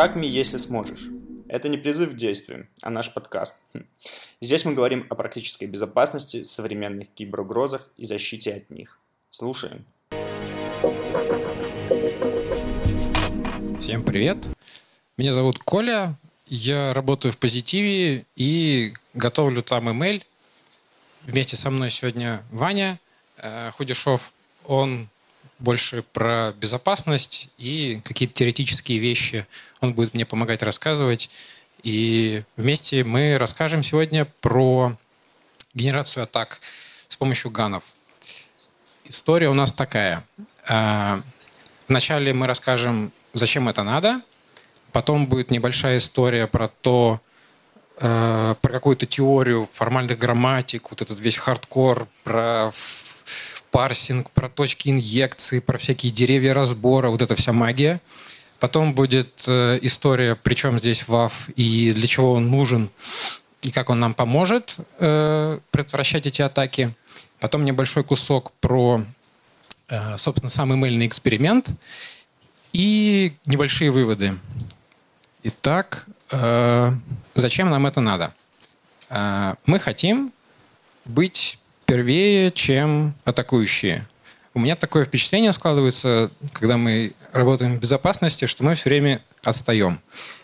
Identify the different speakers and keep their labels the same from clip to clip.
Speaker 1: Хакми, если сможешь. Это не призыв к действию, а наш подкаст. Хм. Здесь мы говорим о практической безопасности, современных киберугрозах и защите от них. Слушаем.
Speaker 2: Всем привет. Меня зовут Коля. Я работаю в Позитиве и готовлю там email. Вместе со мной сегодня Ваня э, Худешов. Он больше про безопасность и какие-то теоретические вещи он будет мне помогать рассказывать. И вместе мы расскажем сегодня про генерацию атак с помощью ганов. История у нас такая. А, вначале мы расскажем, зачем это надо. Потом будет небольшая история про то, а, про какую-то теорию формальных грамматик, вот этот весь хардкор, про парсинг, про точки инъекции, про всякие деревья разбора, вот эта вся магия. Потом будет э, история, при чем здесь ВАФ и для чего он нужен, и как он нам поможет э, предотвращать эти атаки. Потом небольшой кусок про, э, собственно, сам имейльный эксперимент и небольшие выводы. Итак, зачем нам это надо? Мы хотим быть первее, чем атакующие. У меня такое впечатление складывается, когда мы работаем в безопасности, что мы все время отстаем.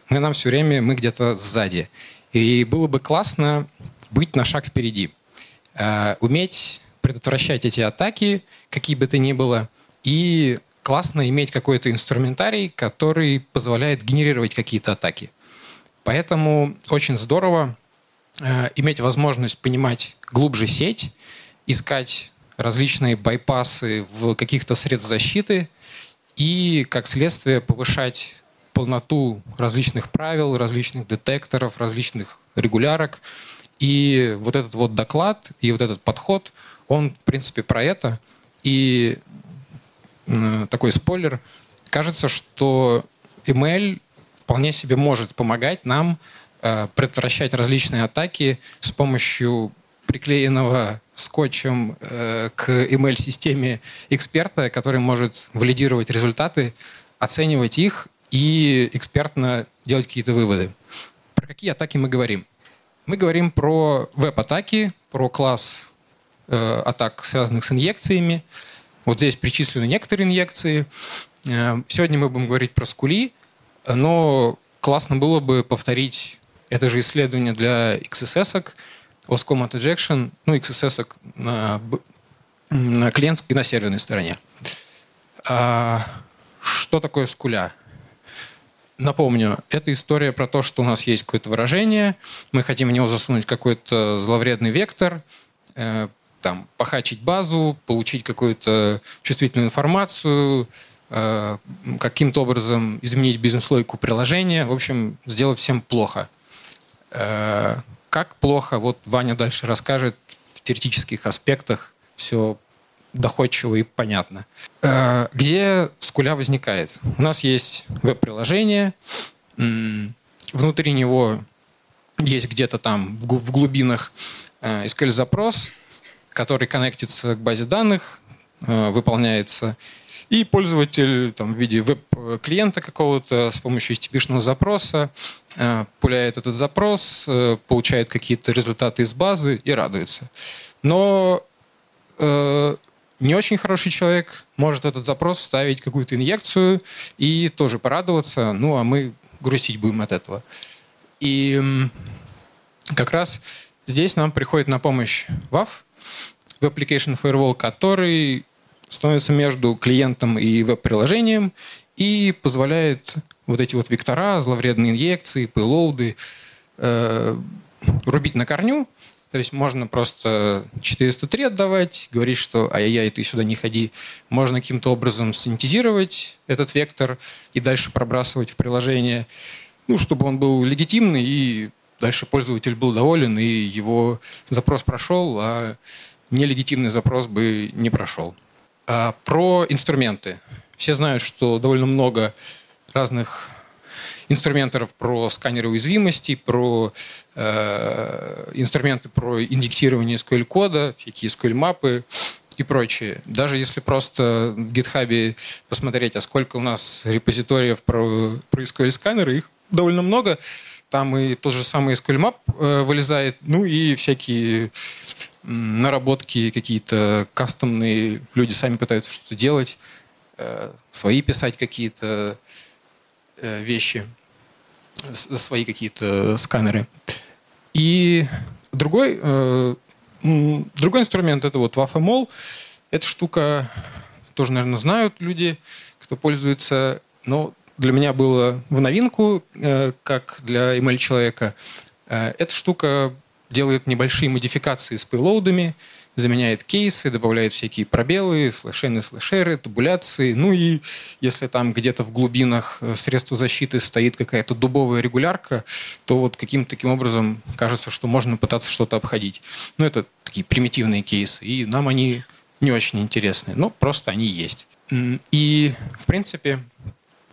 Speaker 2: Мы нам все время, мы где-то сзади. И было бы классно быть на шаг впереди. Э, уметь предотвращать эти атаки, какие бы то ни было, и классно иметь какой-то инструментарий, который позволяет генерировать какие-то атаки. Поэтому очень здорово э, иметь возможность понимать глубже сеть, искать различные байпасы в каких-то средств защиты и, как следствие, повышать полноту различных правил, различных детекторов, различных регулярок. И вот этот вот доклад и вот этот подход, он, в принципе, про это. И такой спойлер, кажется, что email вполне себе может помогать нам предотвращать различные атаки с помощью приклеенного скотчем э, к email-системе эксперта, который может валидировать результаты, оценивать их и экспертно делать какие-то выводы. Про какие атаки мы говорим? Мы говорим про веб-атаки, про класс э, атак, связанных с инъекциями. Вот здесь перечислены некоторые инъекции. Э, сегодня мы будем говорить про скули, но классно было бы повторить это же исследование для XSS, -ок, OS Command Injection, ну, XSS на, на клиентской и на серверной стороне. А, что такое скуля? Напомню, это история про то, что у нас есть какое-то выражение, мы хотим в него засунуть какой-то зловредный вектор, э, там, похачить базу, получить какую-то чувствительную информацию, э, каким-то образом изменить бизнес-логику приложения, в общем, сделать всем плохо. Э, как плохо, вот Ваня дальше расскажет в теоретических аспектах все доходчиво и понятно. Э, где скуля возникает? У нас есть веб-приложение, внутри него есть где-то там в глубинах э, SQL-запрос, который коннектится к базе данных, э, выполняется, и пользователь там, в виде веб-клиента какого-то с помощью HTTP-шного запроса э, пуляет этот запрос, э, получает какие-то результаты из базы и радуется. Но э, не очень хороший человек может этот запрос вставить какую-то инъекцию и тоже порадоваться, ну а мы грустить будем от этого. И как раз здесь нам приходит на помощь WAF, Web Application Firewall, который становится между клиентом и веб-приложением и позволяет вот эти вот вектора, зловредные инъекции, пейлоуды э, рубить на корню. То есть можно просто 403 отдавать, говорить, что ай-яй-яй, ты сюда не ходи. Можно каким-то образом синтезировать этот вектор и дальше пробрасывать в приложение, ну, чтобы он был легитимный и дальше пользователь был доволен, и его запрос прошел, а нелегитимный запрос бы не прошел. А, про инструменты. Все знают, что довольно много разных инструментов про сканеры уязвимостей, про э, инструменты про инъектирование SQL-кода, всякие SQL-мапы, и прочее. Даже если просто в GitHub посмотреть, а сколько у нас репозиториев про, про SQL сканеры, их довольно много. Там и тот же самый SQL Map э, вылезает, ну и всякие наработки какие-то кастомные. Люди сами пытаются что-то делать, э, свои писать какие-то э, вещи, свои какие-то сканеры. И другой, э, другой инструмент это вот WAFMOL. Эта штука тоже, наверное, знают люди, кто пользуется. Но для меня было в новинку, как для email-человека. Э, эта штука делает небольшие модификации с пейлоудами, заменяет кейсы, добавляет всякие пробелы, слэшены, слэшеры, табуляции. Ну и если там где-то в глубинах э, средства защиты стоит какая-то дубовая регулярка, то вот каким-то таким образом кажется, что можно пытаться что-то обходить. Ну это такие примитивные кейсы, и нам они не очень интересны, но просто они есть. И, в принципе,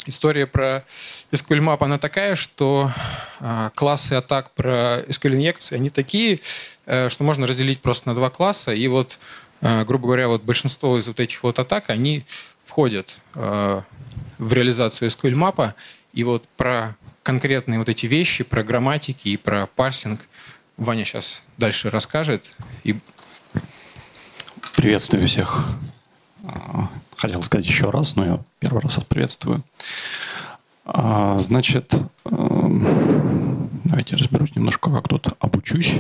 Speaker 2: история про SQL Map, она такая, что э, классы атак про SQL инъекции, они такие, э, что можно разделить просто на два класса. И вот, э, грубо говоря, вот большинство из вот этих вот атак, они входят э, в реализацию SQL Map. И вот про конкретные вот эти вещи, про грамматики и про парсинг Ваня сейчас дальше расскажет. И...
Speaker 3: Приветствую всех хотел сказать еще раз, но я первый раз вас приветствую. А, значит, эм, давайте разберусь немножко, как тут обучусь.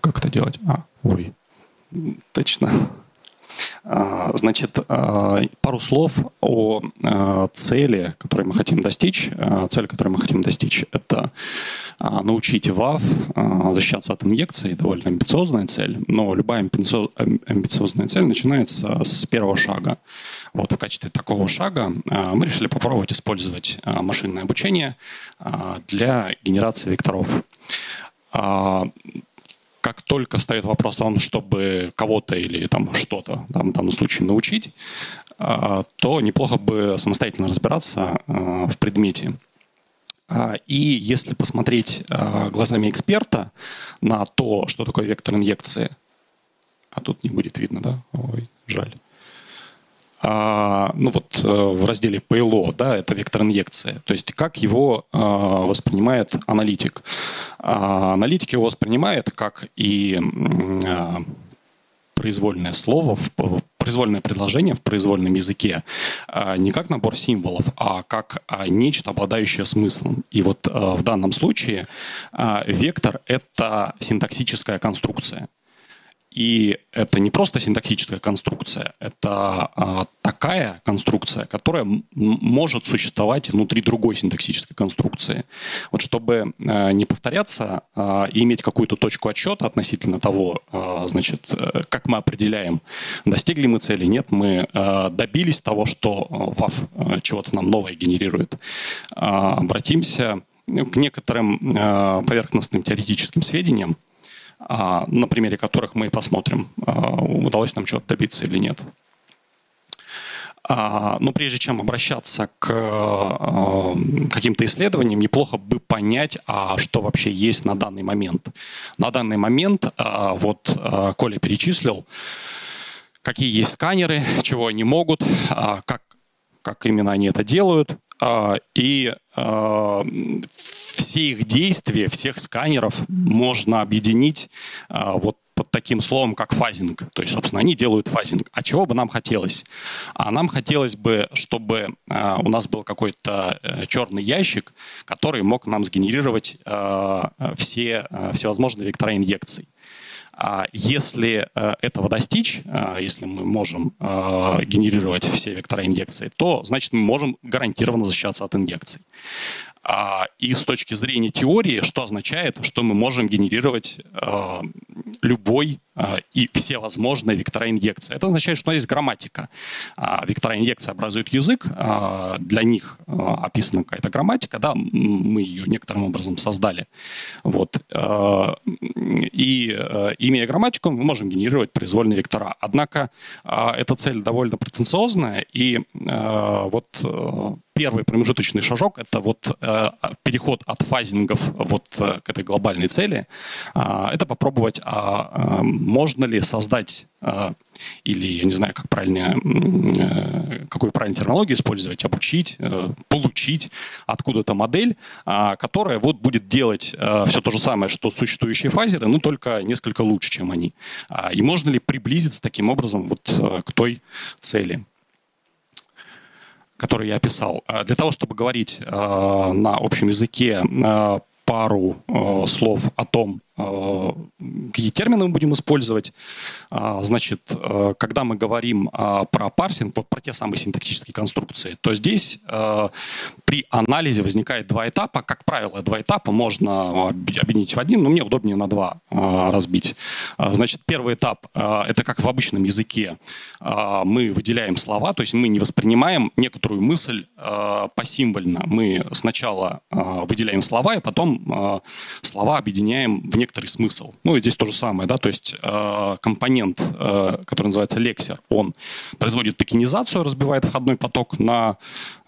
Speaker 3: Как это делать? А, ой, точно. А, значит, а, пару слов о а, цели, которой мы хотим достичь. Цель, которой мы хотим достичь, это научить ВАВ защищаться от инъекций. Довольно амбициозная цель, но любая амбициозная цель начинается с первого шага. Вот в качестве такого шага мы решили попробовать использовать машинное обучение для генерации векторов как только встает вопрос о том, чтобы кого-то или там что-то, там, в данном случае, научить, а, то неплохо бы самостоятельно разбираться а, в предмете. А, и если посмотреть глазами эксперта на то, что такое вектор инъекции, а тут не будет видно, да? Ой, жаль. А, ну вот э, в разделе PLO, да, это вектор инъекции. То есть как его а, воспринимает аналитик. А, аналитик его воспринимает как и произвольное слово, произвольное предложение в произвольном языке не как набор символов, а как нечто, обладающее смыслом. И вот в данном случае вектор — это синтаксическая конструкция. И это не просто синтаксическая конструкция, это а, такая конструкция, которая может существовать внутри другой синтаксической конструкции. Вот чтобы а, не повторяться а, и иметь какую-то точку отсчета относительно того, а, значит, э, как мы определяем, достигли мы цели, нет, мы а, добились того, что WAF а, чего-то нам новое генерирует. Обратимся к некоторым поверхностным теоретическим сведениям, на примере которых мы посмотрим, а, удалось нам чего-то добиться или нет. А, но прежде чем обращаться к каким-то исследованиям, неплохо бы понять, а что вообще есть на данный момент. На данный момент, вот Коля перечислил, какие есть сканеры, чего они могут, как, как именно они это делают. И все их действия, всех сканеров можно объединить а, вот под таким словом, как фазинг. То есть, собственно, они делают фазинг. А чего бы нам хотелось? А нам хотелось бы, чтобы у нас был какой-то э, черный ящик, который мог нам сгенерировать все всевозможные вектора инъекций. А если э, этого достичь, э, если мы можем э, генерировать все вектора инъекции, то значит мы можем гарантированно защищаться от инъекций. А, и с точки зрения теории, что означает, что мы можем генерировать а, любой а, и все возможные вектора инъекции. Это означает, что есть грамматика. Вектора инъекции образуют язык, для них описана какая-то грамматика, да, мы ее некоторым образом создали. Вот. И имея грамматику, мы можем генерировать произвольные вектора. Однако эта цель довольно претенциозная, и вот первый промежуточный шажок — это вот переход от фазингов вот к этой глобальной цели. Это попробовать а, можно ли создать или, я не знаю, как правильно, э, какую правильную терминологию использовать, обучить, э, получить откуда-то модель, которая вот будет делать все то же самое, что существующие фазеры, но только несколько лучше, чем они. И можно ли приблизиться таким образом вот к той цели? Который я описал. Для того, чтобы говорить на общем языке пару слов о том, Э, какие термины мы будем использовать. А, значит, э, когда мы говорим а, про парсинг, вот про те самые синтаксические конструкции, то здесь э, при анализе возникает два этапа. Как правило, два этапа можно объединить в один, но мне удобнее на два разбить. Значит, первый этап — это как в обычном языке. Мы выделяем слова, то есть мы не воспринимаем некоторую мысль посимвольно. Мы сначала выделяем слова, и потом слова объединяем в некоторый смысл. Ну и здесь то же самое, да, то есть э, компонент, э, который называется лексер, он производит токенизацию, разбивает входной поток на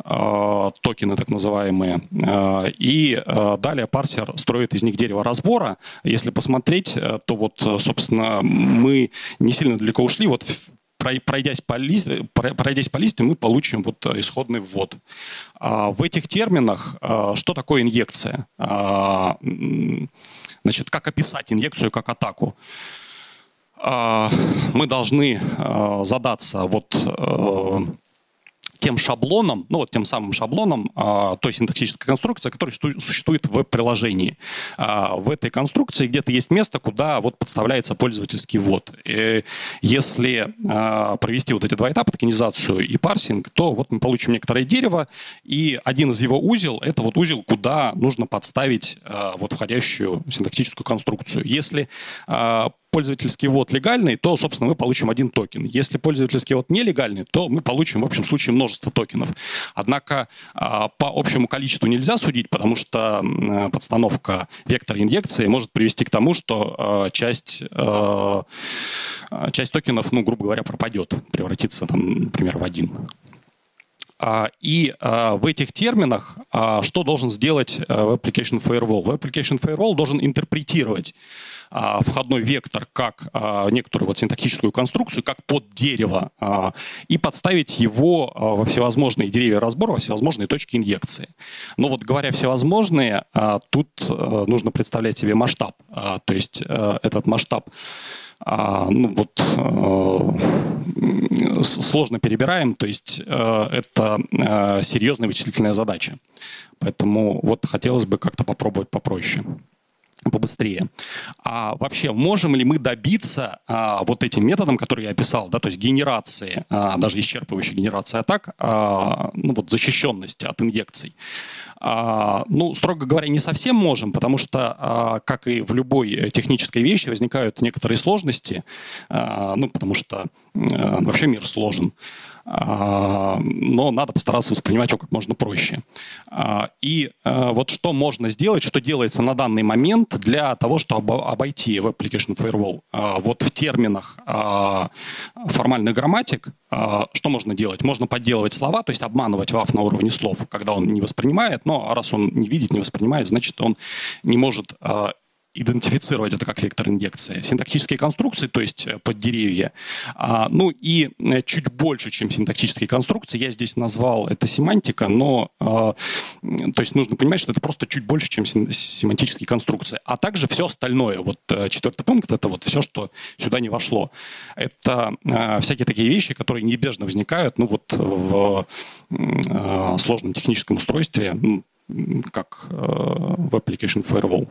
Speaker 3: э, токены так называемые, э, и э, далее парсер строит из них дерево разбора. Если посмотреть, э, то вот, собственно, мы не сильно далеко ушли, вот пройдясь по, листе, пройдясь по листе, мы получим вот э, исходный ввод. А в этих терминах э, что такое инъекция? Значит, как описать инъекцию как атаку? А, мы должны а, задаться вот э, тем шаблоном, ну вот тем самым шаблоном а, той синтаксической конструкции, которая существует в приложении. А, в этой конструкции где-то есть место, куда вот подставляется пользовательский ввод. И если а, провести вот эти два этапа, токенизацию и парсинг, то вот мы получим некоторое дерево, и один из его узел — это вот узел, куда нужно подставить а, вот входящую синтаксическую конструкцию. Если а, пользовательский ввод легальный, то, собственно, мы получим один токен. Если пользовательский ввод нелегальный, то мы получим, в общем случае, множество токенов. Однако а, по общему количеству нельзя судить, потому что подстановка вектора инъекции может привести к тому, что а, часть, а, часть токенов, ну, грубо говоря, пропадет, превратится, там, например, в один. И в этих терминах что должен сделать Web Application Firewall? Web Application Firewall должен интерпретировать входной вектор как а, некоторую вот синтаксическую конструкцию, как под дерево, а, и подставить его во всевозможные деревья разбора, во всевозможные точки инъекции. Но вот говоря всевозможные, тут нужно представлять себе масштаб. То есть этот масштаб ну вот сложно перебираем, то есть это серьезная вычислительная задача. Поэтому вот хотелось бы как-то попробовать попроще побыстрее. А вообще, можем ли мы добиться а, вот этим методом, который я описал, да, то есть генерации, а, даже исчерпывающей генерации атак, а, ну вот защищенности от инъекций? А, ну, строго говоря, не совсем можем, потому что, а, как и в любой технической вещи, возникают некоторые сложности, а, ну, потому что а, вообще мир сложен. А, но надо постараться воспринимать его как можно проще. А, и а, вот что можно сделать, что делается на данный момент для того, чтобы обойти Web Application Firewall. Вот в терминах формальных грамматик что можно делать? Можно подделывать слова, то есть обманывать WAF на уровне слов, когда он не воспринимает, но раз он не видит, не воспринимает, значит, он не может идентифицировать это как вектор инъекции. Синтаксические конструкции, то есть э, под деревья. А, ну и э, чуть больше, чем синтаксические конструкции, я здесь назвал это семантика, но а, то есть нужно понимать, что это просто чуть больше, чем семантические конструкции. А также все остальное. Вот э, четвертый пункт — это вот все, что сюда не вошло. Это всякие такие вещи, которые неизбежно возникают ну, вот в сложном техническом устройстве, как в Application Firewall.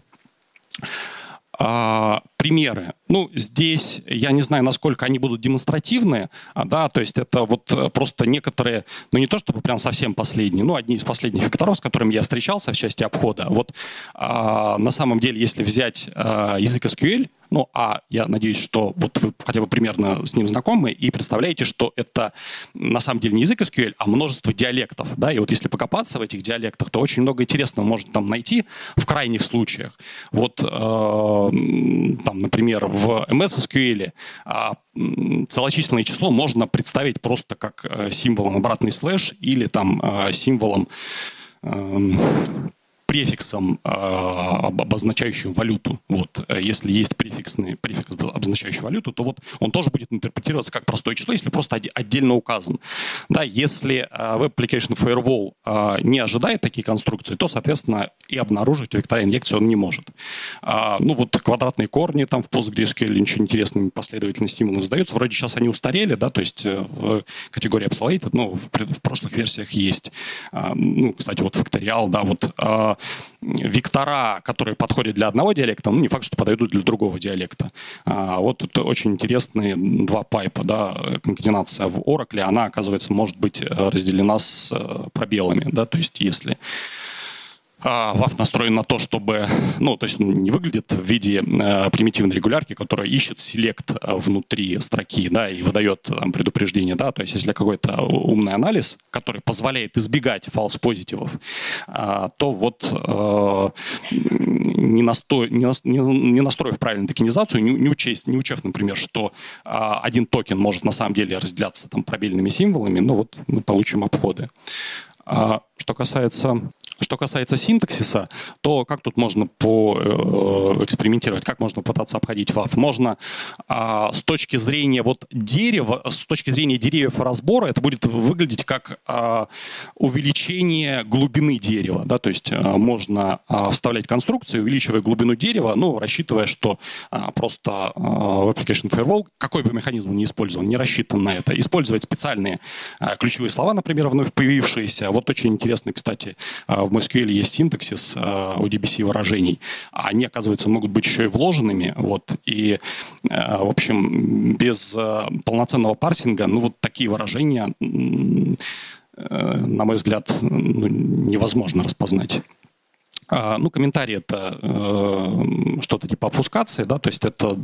Speaker 3: А, примеры. Ну, здесь я не знаю, насколько они будут демонстративные, а, да, то есть это вот э, просто некоторые, ну не то чтобы прям совсем последние, ну одни из последних векторов, с которыми я встречался в части обхода. Вот а, на самом деле, если взять а, язык SQL, ну, а я надеюсь, что вот вы хотя бы примерно с ним знакомы и представляете, что это на самом деле не язык SQL, а множество диалектов, да, и вот если покопаться в этих диалектах, то очень много интересного можно там найти в крайних случаях. Вот, э, там, например, в MS SQL э, целочисленное число можно представить просто как э, символом обратный слэш или там э, символом э, префиксом, обозначающим валюту. Вот. Если есть префиксный префикс, обозначающий валюту, то вот он тоже будет интерпретироваться как простое число, если просто отдельно указан. Да, если Web Application Firewall не ожидает такие конструкции, то, соответственно, и обнаружить векторы инъекции он не может. Ну вот квадратные корни там в PostgreSQL ничего интересного последовательно стимулов сдаются. Вроде сейчас они устарели, да, то есть в категории obsolete, ну, в прошлых версиях есть. Ну, кстати, вот факториал, да, вот вектора, которые подходят для одного диалекта, ну, не факт, что подойдут для другого диалекта. А, вот тут очень интересные два пайпа, да, конкатенация в Oracle, она, оказывается, может быть разделена с э, пробелами, да, то есть если WAF а, настроен на то, чтобы, ну, то есть не выглядит в виде э, примитивной регулярки, которая ищет селект э, внутри строки, да, и выдает там, предупреждение, да, то есть если какой-то умный анализ, который позволяет избегать фалс-позитивов, э, то вот э, не, насто... не, на... не настроив правильную токенизацию, не, учесть, не учев, например, что э, один токен может на самом деле разделяться там пробельными символами, ну вот мы получим обходы. А, что касается что касается синтаксиса, то как тут можно по, э, как можно пытаться обходить WAF? Можно э, с точки зрения вот дерева, с точки зрения деревьев разбора, это будет выглядеть как э, увеличение глубины дерева. Да? То есть э, можно э, вставлять конструкции, увеличивая глубину дерева, ну, рассчитывая, что э, просто э, в Application Firewall, какой бы механизм ни использовал, не рассчитан на это. Использовать специальные э, ключевые слова, например, вновь появившиеся. Вот очень интересный, кстати, э, в MySQL есть синтаксис э, выражений, а они, оказывается, могут быть еще и вложенными. Вот, и, э, в общем, без э, полноценного парсинга, ну, вот такие выражения, на мой взгляд, ну, невозможно распознать. А, ну, комментарий это э, что-то типа обфускации, да, то есть это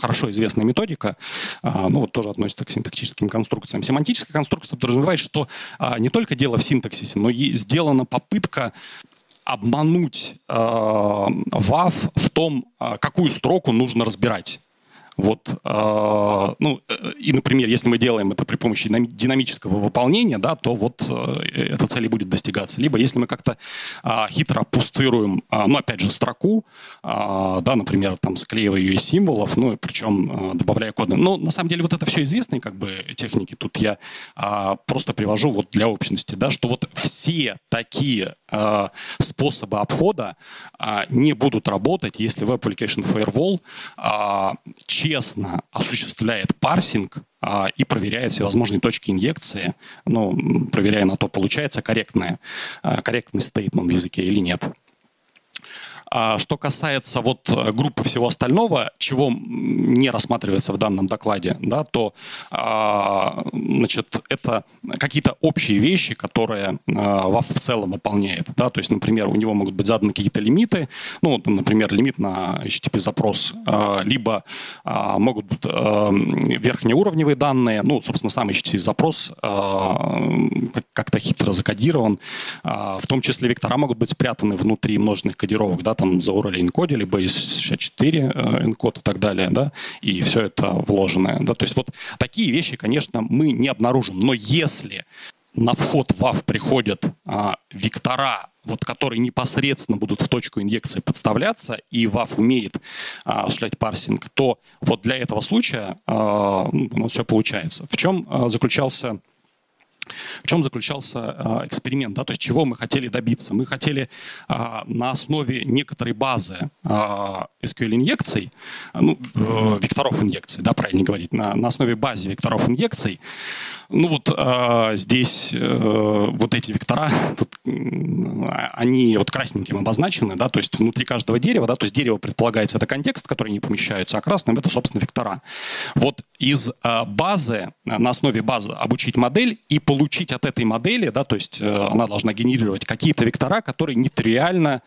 Speaker 3: хорошо известная методика, э, ну, вот тоже относится к синтаксическим конструкциям. Семантическая конструкция подразумевает, что э, не только дело в синтаксисе, но и сделана попытка обмануть э, WAV в том, какую строку нужно разбирать. Вот, э, ну, э, и, например, если мы делаем это при помощи динамического выполнения, да, то вот э, эта цель и будет достигаться. Либо если мы как-то э, хитро пустируем, э, ну, опять же, строку, э, да, например, там, склеивая ее из символов, ну, причем э, добавляя коды. Но на самом деле вот это все известные как бы техники. Тут я э, просто привожу вот для общности, да, что вот все такие э, способы обхода э, не будут работать, если Web Application Firewall э, честно осуществляет парсинг а, и проверяет всевозможные точки инъекции, ну, проверяя на то, получается корректная, а, корректный стейтмент в языке или нет. А что касается вот э, группы всего остального, чего не рассматривается в данном докладе, да, то а, значит, это какие-то общие вещи, которые WAF а, в целом выполняет. Да, то есть, например, у него могут быть заданы какие-то лимиты, ну, вот, например, лимит на HTTP-запрос, либо могут быть верхнеуровневые данные, ну, собственно, сам HTTP-запрос как-то хитро закодирован, в том числе вектора могут быть спрятаны внутри множественных кодировок, да, там за Урали энкоде, либо из 64 энкод и так далее, да, и все это вложенное, да, то есть вот такие вещи, конечно, мы не обнаружим, но если на вход в WAF приходят а, вектора, вот, которые непосредственно будут в точку инъекции подставляться, и WAF умеет а, осуществлять парсинг, то вот для этого случая а, ну, все получается. В чем а, заключался в чем заключался э, эксперимент, да, то есть чего мы хотели добиться? Мы хотели э, на основе некоторой базы SQL-инъекций, ну, э, векторов инъекций, да, правильно говорить, на, на основе базы векторов инъекций, ну вот э, здесь э, вот эти вектора, вот, они вот красненьким обозначены, да, то есть внутри каждого дерева, да, то есть дерево предполагается это контекст, который не помещается, а красным это, собственно, вектора. Вот из э, базы, на основе базы обучить модель и получить от этой модели, да, то есть э, она должна генерировать какие-то вектора, которые нетривиально,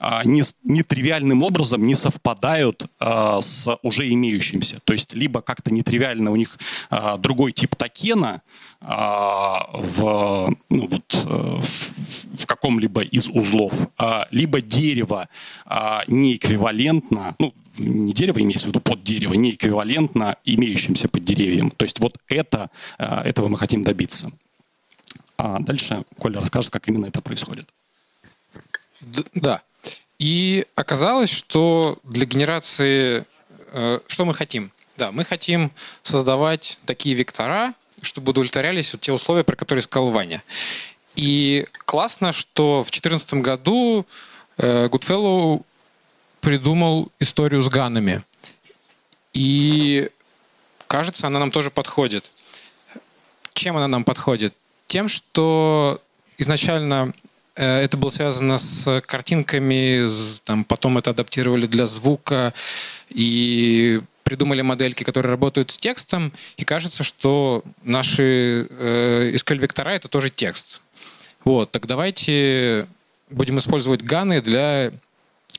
Speaker 3: э, не, нетривиальным образом не совпадают э, с уже имеющимся. То есть либо как-то нетривиально у них э, другой тип токена э, в, ну, вот, э, в, в каком-либо из узлов, э, либо дерево э, не эквивалентно, ну, не дерево имеется в виду под дерево, не эквивалентно имеющимся под деревьям. То есть вот это, э, этого мы хотим добиться. А дальше Коля расскажет, как именно это происходит.
Speaker 2: Да. И оказалось, что для генерации... Э, что мы хотим? Да, мы хотим создавать такие вектора, чтобы удовлетворялись вот те условия, про которые сказал Ваня. И классно, что в 2014 году э, Goodfellow придумал историю с ганами. И кажется, она нам тоже подходит. Чем она нам подходит? Тем, что изначально э, это было связано с картинками, там, потом это адаптировали для звука и придумали модельки, которые работают с текстом, и кажется, что наши э, SQL-вектора — это тоже текст. Вот, так давайте будем использовать ганы для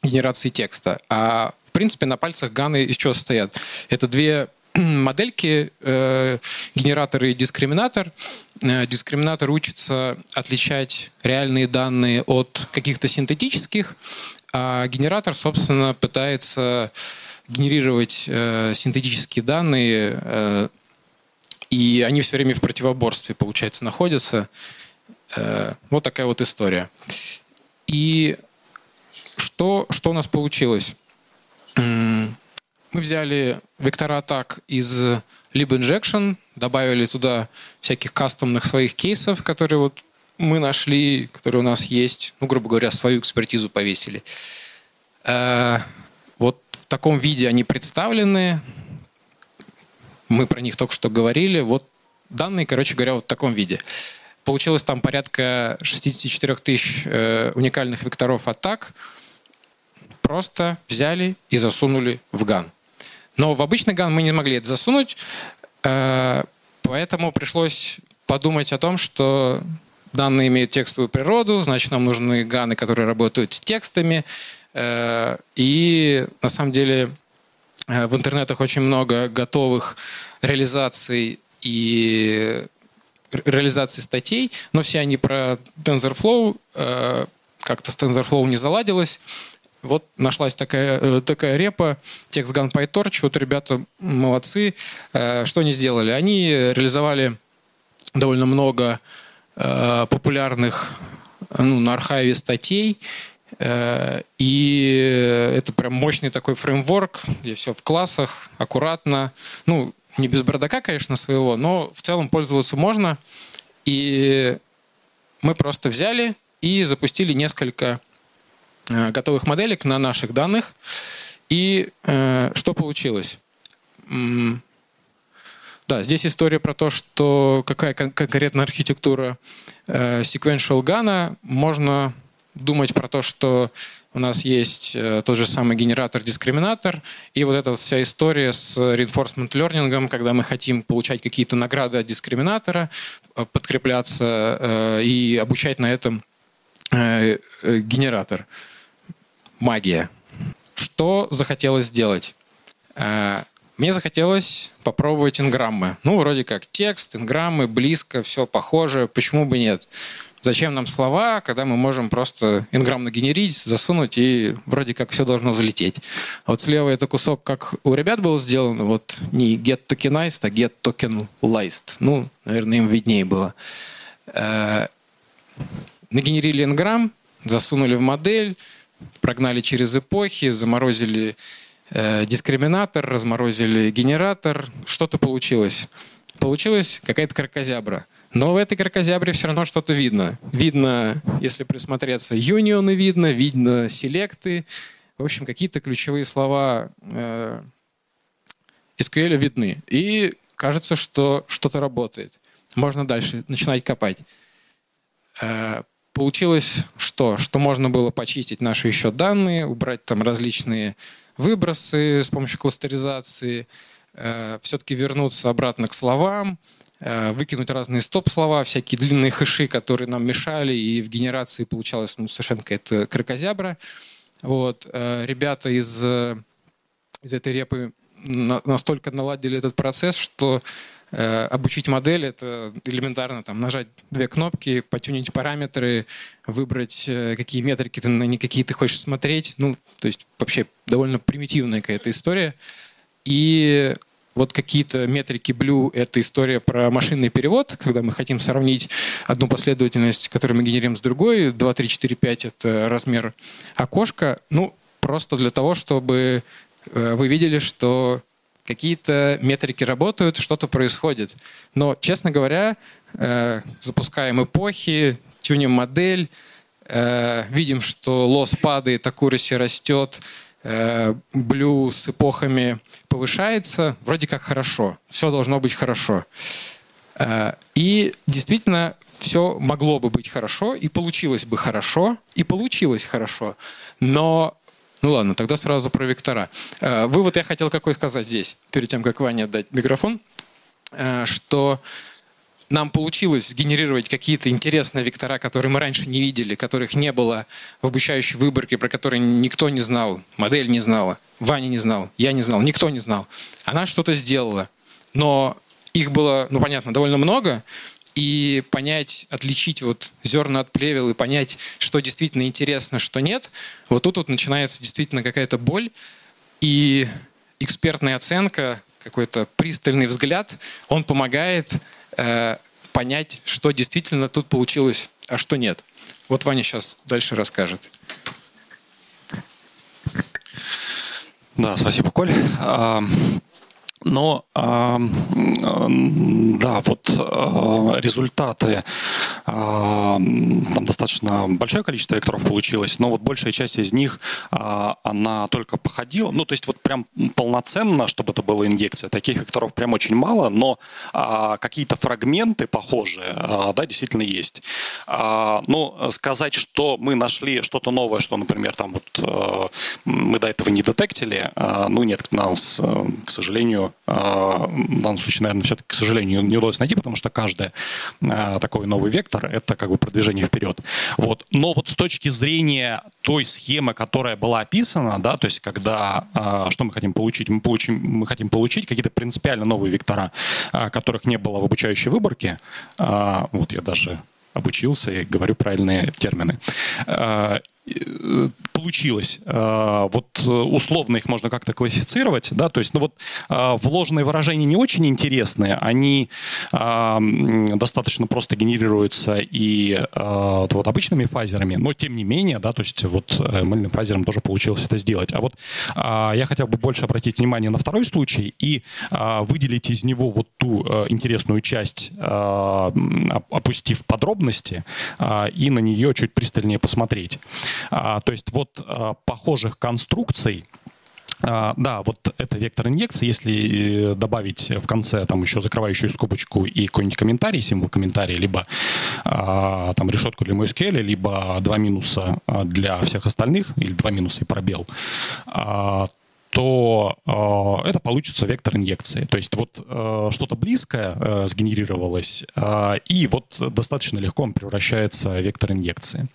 Speaker 2: генерации текста. А в принципе на пальцах ганы из чего состоят? Это две модельки, э, генератор и дискриминатор. Э, дискриминатор учится отличать реальные данные от каких-то синтетических, а генератор, собственно, пытается генерировать э, синтетические данные, э, и они все время в противоборстве, получается, находятся. Э, вот такая вот история. И что, что у нас получилось? Мы взяли вектора атак из libinjection, добавили туда всяких кастомных своих кейсов, которые вот мы нашли, которые у нас есть, ну, грубо говоря, свою экспертизу повесили. В таком виде они представлены. Мы про них только что говорили. Вот данные, короче говоря, вот в таком виде. Получилось там порядка 64 тысяч э, уникальных векторов атак. Просто взяли и засунули в ган. Но в обычный ган мы не могли это засунуть, э, поэтому пришлось подумать о том, что данные имеют текстовую природу, значит, нам нужны ганы, которые работают с текстами. Э, и на самом деле э, в интернетах очень много готовых реализаций и реализации статей, но все они про TensorFlow. Как-то с TensorFlow не заладилось. Вот нашлась такая, э, такая репа, текст Gun PyTorch. Вот ребята молодцы. Э, что они сделали? Они реализовали довольно много э, популярных ну, на архиве статей, и это прям мощный такой фреймворк, где все в классах, аккуратно. Ну, не без бардака, конечно, своего, но в целом пользоваться можно. И мы просто взяли и запустили несколько Э, готовых моделек на наших данных. И э, что получилось? Да, здесь история про то, что какая кон- конкретно архитектура э, sequential GAN. Можно думать про то, что у нас есть э, тот же самый генератор-дискриминатор, и вот эта вся история с reinforcement learning, когда мы хотим получать какие-то награды от дискриминатора, э, подкрепляться э, и обучать на этом генератор магия. Что захотелось сделать? Мне захотелось попробовать инграммы. Ну, вроде как текст, инграммы, близко, все похоже. Почему бы нет? Зачем нам слова, когда мы можем просто инграмм нагенерить, засунуть, и вроде как все должно взлететь. А вот слева это кусок, как у ребят был сделан, вот не get tokenized, а get tokenized. Ну, наверное, им виднее было. Э, нагенерили инграмм, засунули в модель, прогнали через эпохи, заморозили э, дискриминатор, разморозили генератор. Что-то получилось. Получилась какая-то кракозябра. Но в этой кракозябре все равно что-то видно. Видно, если присмотреться, юнионы видно, видно селекты. В общем, какие-то ключевые слова э, SQL видны. И кажется, что что-то работает. Можно дальше начинать копать. Э, Получилось что? Что можно было почистить наши еще данные, убрать там различные выбросы с помощью кластеризации, э, все-таки вернуться обратно к словам, выкинуть разные стоп-слова, всякие длинные хэши, которые нам мешали, и в генерации получалось ну, совершенно какая-то кракозябра. Вот. Э, ребята из, из этой репы на, настолько наладили этот процесс, что Э, обучить модель — это элементарно там, нажать две кнопки, потюнить параметры, выбрать, э, какие метрики ты на какие ты хочешь смотреть. Ну, то есть вообще довольно примитивная какая-то история. И вот какие-то метрики Blue — это история про машинный перевод, когда мы хотим сравнить одну последовательность, которую мы генерим с другой. 2, 3, 4, 5 — это размер окошка. Ну, просто для того, чтобы э, вы видели, что какие-то метрики работают, что-то происходит. Но, честно говоря, э, запускаем эпохи, тюним модель, э, видим, что лосс падает, accuracy растет, блю с эпохами повышается, вроде как хорошо, все должно быть хорошо. И действительно, все могло бы быть хорошо, и получилось бы хорошо, и получилось хорошо. Но ну ладно, тогда сразу про вектора. Э, вывод я хотел какой сказать здесь, перед тем, как Ване отдать микрофон, э, что нам получилось сгенерировать какие-то интересные вектора, которые мы раньше не видели, которых не было в обучающей выборке, про которые никто не знал, модель не знала, Ваня не знал, я не знал, никто не знал. Она что-то сделала. Но их было, ну понятно, довольно много, и понять, отличить вот зерна от плевел и понять, что действительно интересно, что нет, вот тут вот начинается действительно какая-то боль, и экспертная оценка, какой-то пристальный взгляд, он помогает понять, что действительно тут получилось, а что нет. Вот Ваня сейчас дальше расскажет.
Speaker 3: Да, спасибо, Коль. Но да, вот а, результаты, там достаточно большое количество векторов получилось, но вот большая часть из них, а, она только походила, ну то есть вот прям полноценно, чтобы это была инъекция, таких векторов прям очень мало, но какие-то фрагменты похожие, да, действительно есть. Но сказать, что мы нашли что-то новое, что, например, там вот мы до этого не детектили, ну нет, нас, к сожалению, а, в данном случае, наверное, все-таки, к сожалению, не удалось найти, потому что каждый а, такой новый вектор — это как бы продвижение вперед. Вот. Но вот с точки зрения той схемы, которая была описана, да, то есть когда, а, что мы хотим получить? Мы, получим, мы хотим получить какие-то принципиально новые вектора, которых не было в обучающей выборке. Вот я даже обучился и говорю правильные термины получилось. А, вот э, условно их можно как-то классифицировать, да, то есть, ну вот а, вложенные выражения не очень интересные, они а, достаточно просто генерируются и вот обычными фазерами, но тем не менее, да, то есть вот э, мыльным фазером тоже получилось это сделать. А вот я хотел бы больше обратить внимание на второй случай и выделить из него вот ту э, интересную часть, опустив подробности, и на нее чуть пристальнее посмотреть. А, то есть вот а, похожих конструкций а, да, вот это вектор инъекции. Если э, добавить в конце там еще закрывающую скобочку и какой-нибудь комментарий, символ комментария, либо там решетку для MySQL, либо два минуса для всех остальных, или два минуса и пробел, то э, это получится вектор инъекции. То есть вот э, что-то близкое э, сгенерировалось, э, и вот достаточно легко он превращается в вектор инъекции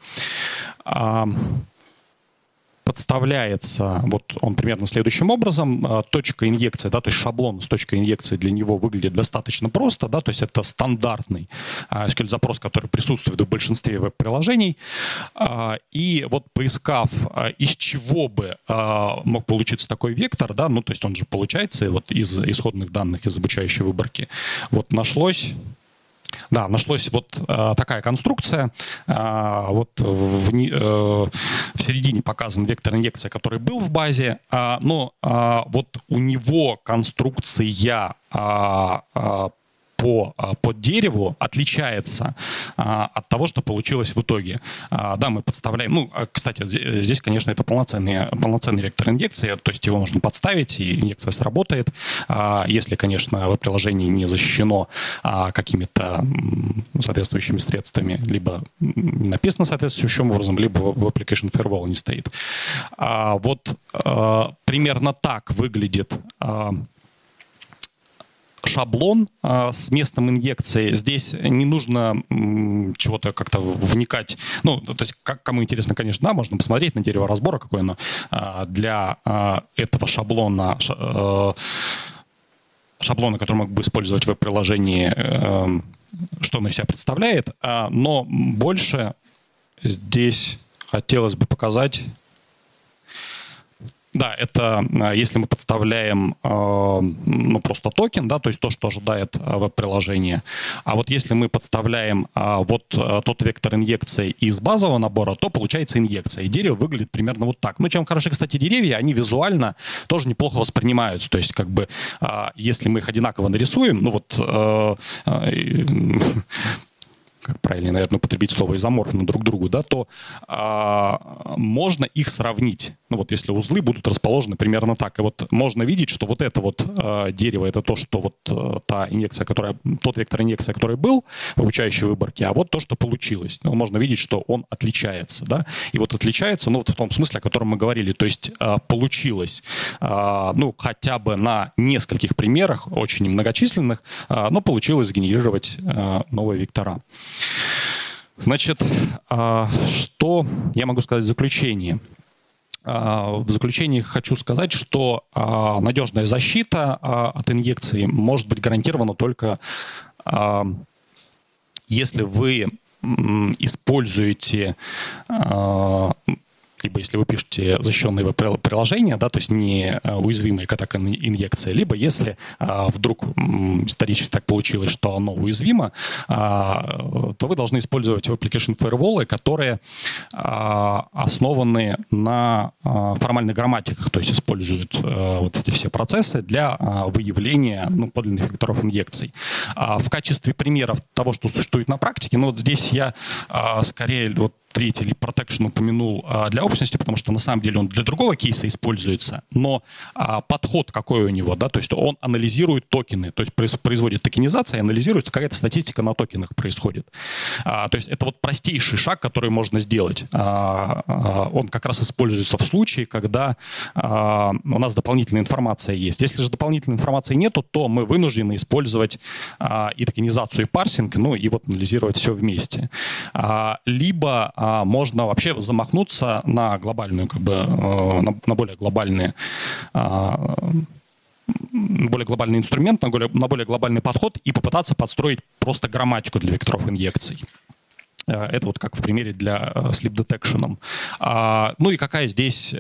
Speaker 3: подставляется, вот он примерно следующим образом, а, точка инъекции, да, то есть шаблон с точкой инъекции для него выглядит достаточно просто, да, то есть это стандартный SQL-запрос, который присутствует в большинстве веб-приложений. А, и вот поискав, из чего бы мог получиться такой вектор, да, ну, то есть он же получается вот из исходных данных из обучающей выборки, вот нашлось да, нашлась вот э, такая конструкция. Э, вот в, э, в середине показан вектор инъекции, который был в базе, э, но э, вот у него конструкция э, по, а, по дереву отличается а, от того, что получилось в итоге. А, да, мы подставляем, ну, кстати, здесь, конечно, это полноценный, полноценный вектор инъекции, то есть его можно подставить, и инъекция сработает, если, конечно, в приложении не защищено какими-то соответствующими средствами, либо написано соответствующим образом, либо в application firewall не стоит. Вот примерно так выглядит шаблон а, с местом инъекции. Здесь не нужно чего-то как-то вникать. Ну, то есть, как, кому интересно, конечно, да, можно посмотреть на дерево разбора, какое оно а, для а, этого шаблона э, шаблона, который мог бы использовать в веб-приложении, э, что он из себя представляет, но больше здесь хотелось бы показать Да, это э, если мы подставляем э, ну, просто токен, да, то есть то, что ожидает э, веб-приложение. А вот если мы подставляем вот тот вектор инъекции из базового набора, то получается инъекция. И дерево выглядит примерно вот так. Ну, чем хороши, кстати, деревья, они визуально тоже неплохо воспринимаются. То есть, как бы, если мы их одинаково нарисуем, ну вот как правильно, наверное, употребить слово изоморфно друг другу, да, то можно их сравнить. Ну вот если узлы будут расположены примерно так, и вот можно видеть, что вот это вот а, дерево, это то, что вот а, та инъекция, которая, тот вектор инъекции, который был в обучающей выборке, а вот то, что получилось. Ну, можно видеть, что он отличается, да, и вот отличается, ну вот в том смысле, о котором мы говорили, то есть а, получилось, а, ну, хотя бы на нескольких примерах, очень многочисленных, а, но получилось сгенерировать а, новые вектора. Значит, а, что я могу сказать в заключении? А, в заключении хочу сказать, что а, надежная защита от инъекции может быть гарантирована только если вы используете либо если вы пишете защищенные приложения, да, то есть не э, уязвимые к атакам инъекция, либо если а, вдруг исторически так получилось, что оно уязвимо, а, то вы должны использовать application firewall, которые а, основаны на формальных грамматиках, то есть используют а, вот эти все процессы для выявления ну, подлинных векторов инъекций. В качестве примеров того, что существует на практике, ну вот здесь я скорее вот третий или protection упомянул а, для общности, потому что на самом деле он для другого кейса используется, но а, подход какой у него, да, то есть он анализирует токены, то есть производит токенизация, и анализируется, какая-то статистика на токенах происходит. А, то есть это вот простейший шаг, который можно сделать. Он как раз используется в случае, когда у нас дополнительная информация есть. Если же дополнительной информации нету, то мы вынуждены использовать и токенизацию, и парсинг, ну и вот анализировать все вместе. Либо а можно вообще замахнуться на глобальную, как бы, э, на, на более глобальные а, более глобальный инструмент, на более, на более глобальный подход и попытаться подстроить просто грамматику для векторов инъекций. Э, это вот как в примере для э, sleep detection. А, ну и какая здесь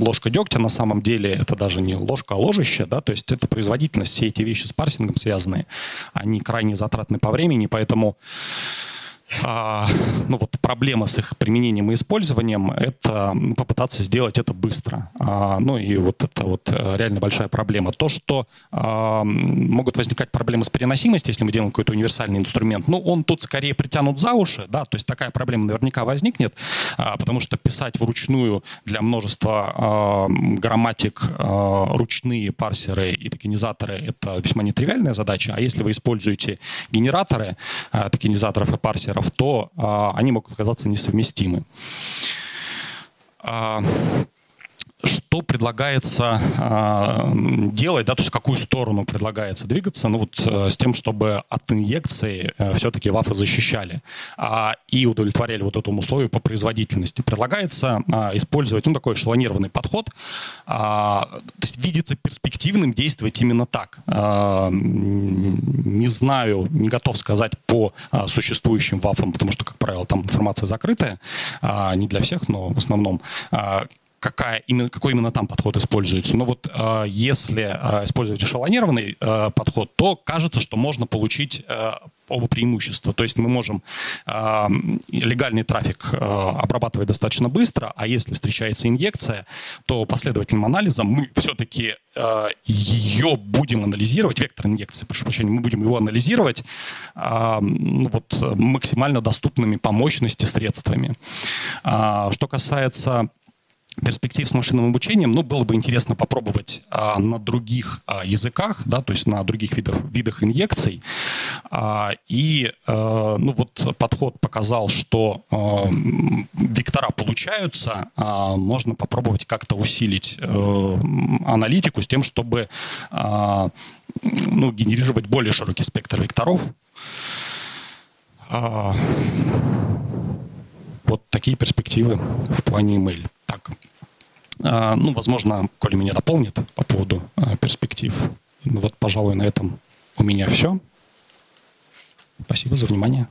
Speaker 3: ложка дегтя на самом деле? Это даже не ложка, а ложище. Да? То есть это производительность. Все эти вещи с парсингом связаны. Они крайне затратны по времени, поэтому ну вот проблема с их применением и использованием – это попытаться сделать это быстро. А, ну и вот это вот э, реально большая проблема. То, что а, могут возникать проблемы с переносимостью, если мы делаем какой-то универсальный инструмент, ну он тут скорее притянут за уши, да, то есть такая проблема наверняка возникнет, а, потому что писать вручную для множества а, грамматик а, ручные парсеры и токенизаторы – это весьма нетривиальная задача, а если вы используете генераторы а, токенизаторов и парсеров, то а, они могут оказаться несовместимы. А, что предлагается э, делать, да, то есть в какую сторону предлагается двигаться, ну вот э, с тем, чтобы от инъекции э, все-таки вафы защищали э, и удовлетворяли вот этому условию по производительности. Предлагается э, использовать, ну, такой эшелонированный подход, э, то есть видится перспективным действовать именно так. Э, не знаю, не готов сказать по э, существующим вафам, потому что, как правило, там информация закрытая, э, не для всех, но в основном, э, какая, именно, какой именно там подход используется. Но вот э, если э, использовать эшелонированный э, подход, то кажется, что можно получить э, оба преимущества. То есть мы можем э, легальный трафик э, обрабатывать достаточно быстро, а если встречается инъекция, то последовательным анализом мы все-таки э, ее будем анализировать, вектор инъекции, прошу прощения, мы будем его анализировать э, вот, максимально доступными по мощности средствами. Э, что касается перспектив с машинным обучением, ну, было бы интересно попробовать а, на других а, языках, да, то есть на других видах, видах инъекций. А, и, а, ну, вот подход показал, что а, вектора получаются, а, можно попробовать как-то усилить а, аналитику с тем, чтобы а, ну, генерировать более широкий спектр векторов. А, вот такие перспективы в плане email. Так. А, ну, возможно, Коля меня дополнит по поводу а, перспектив. Вот, пожалуй, на этом у меня все. Спасибо за внимание.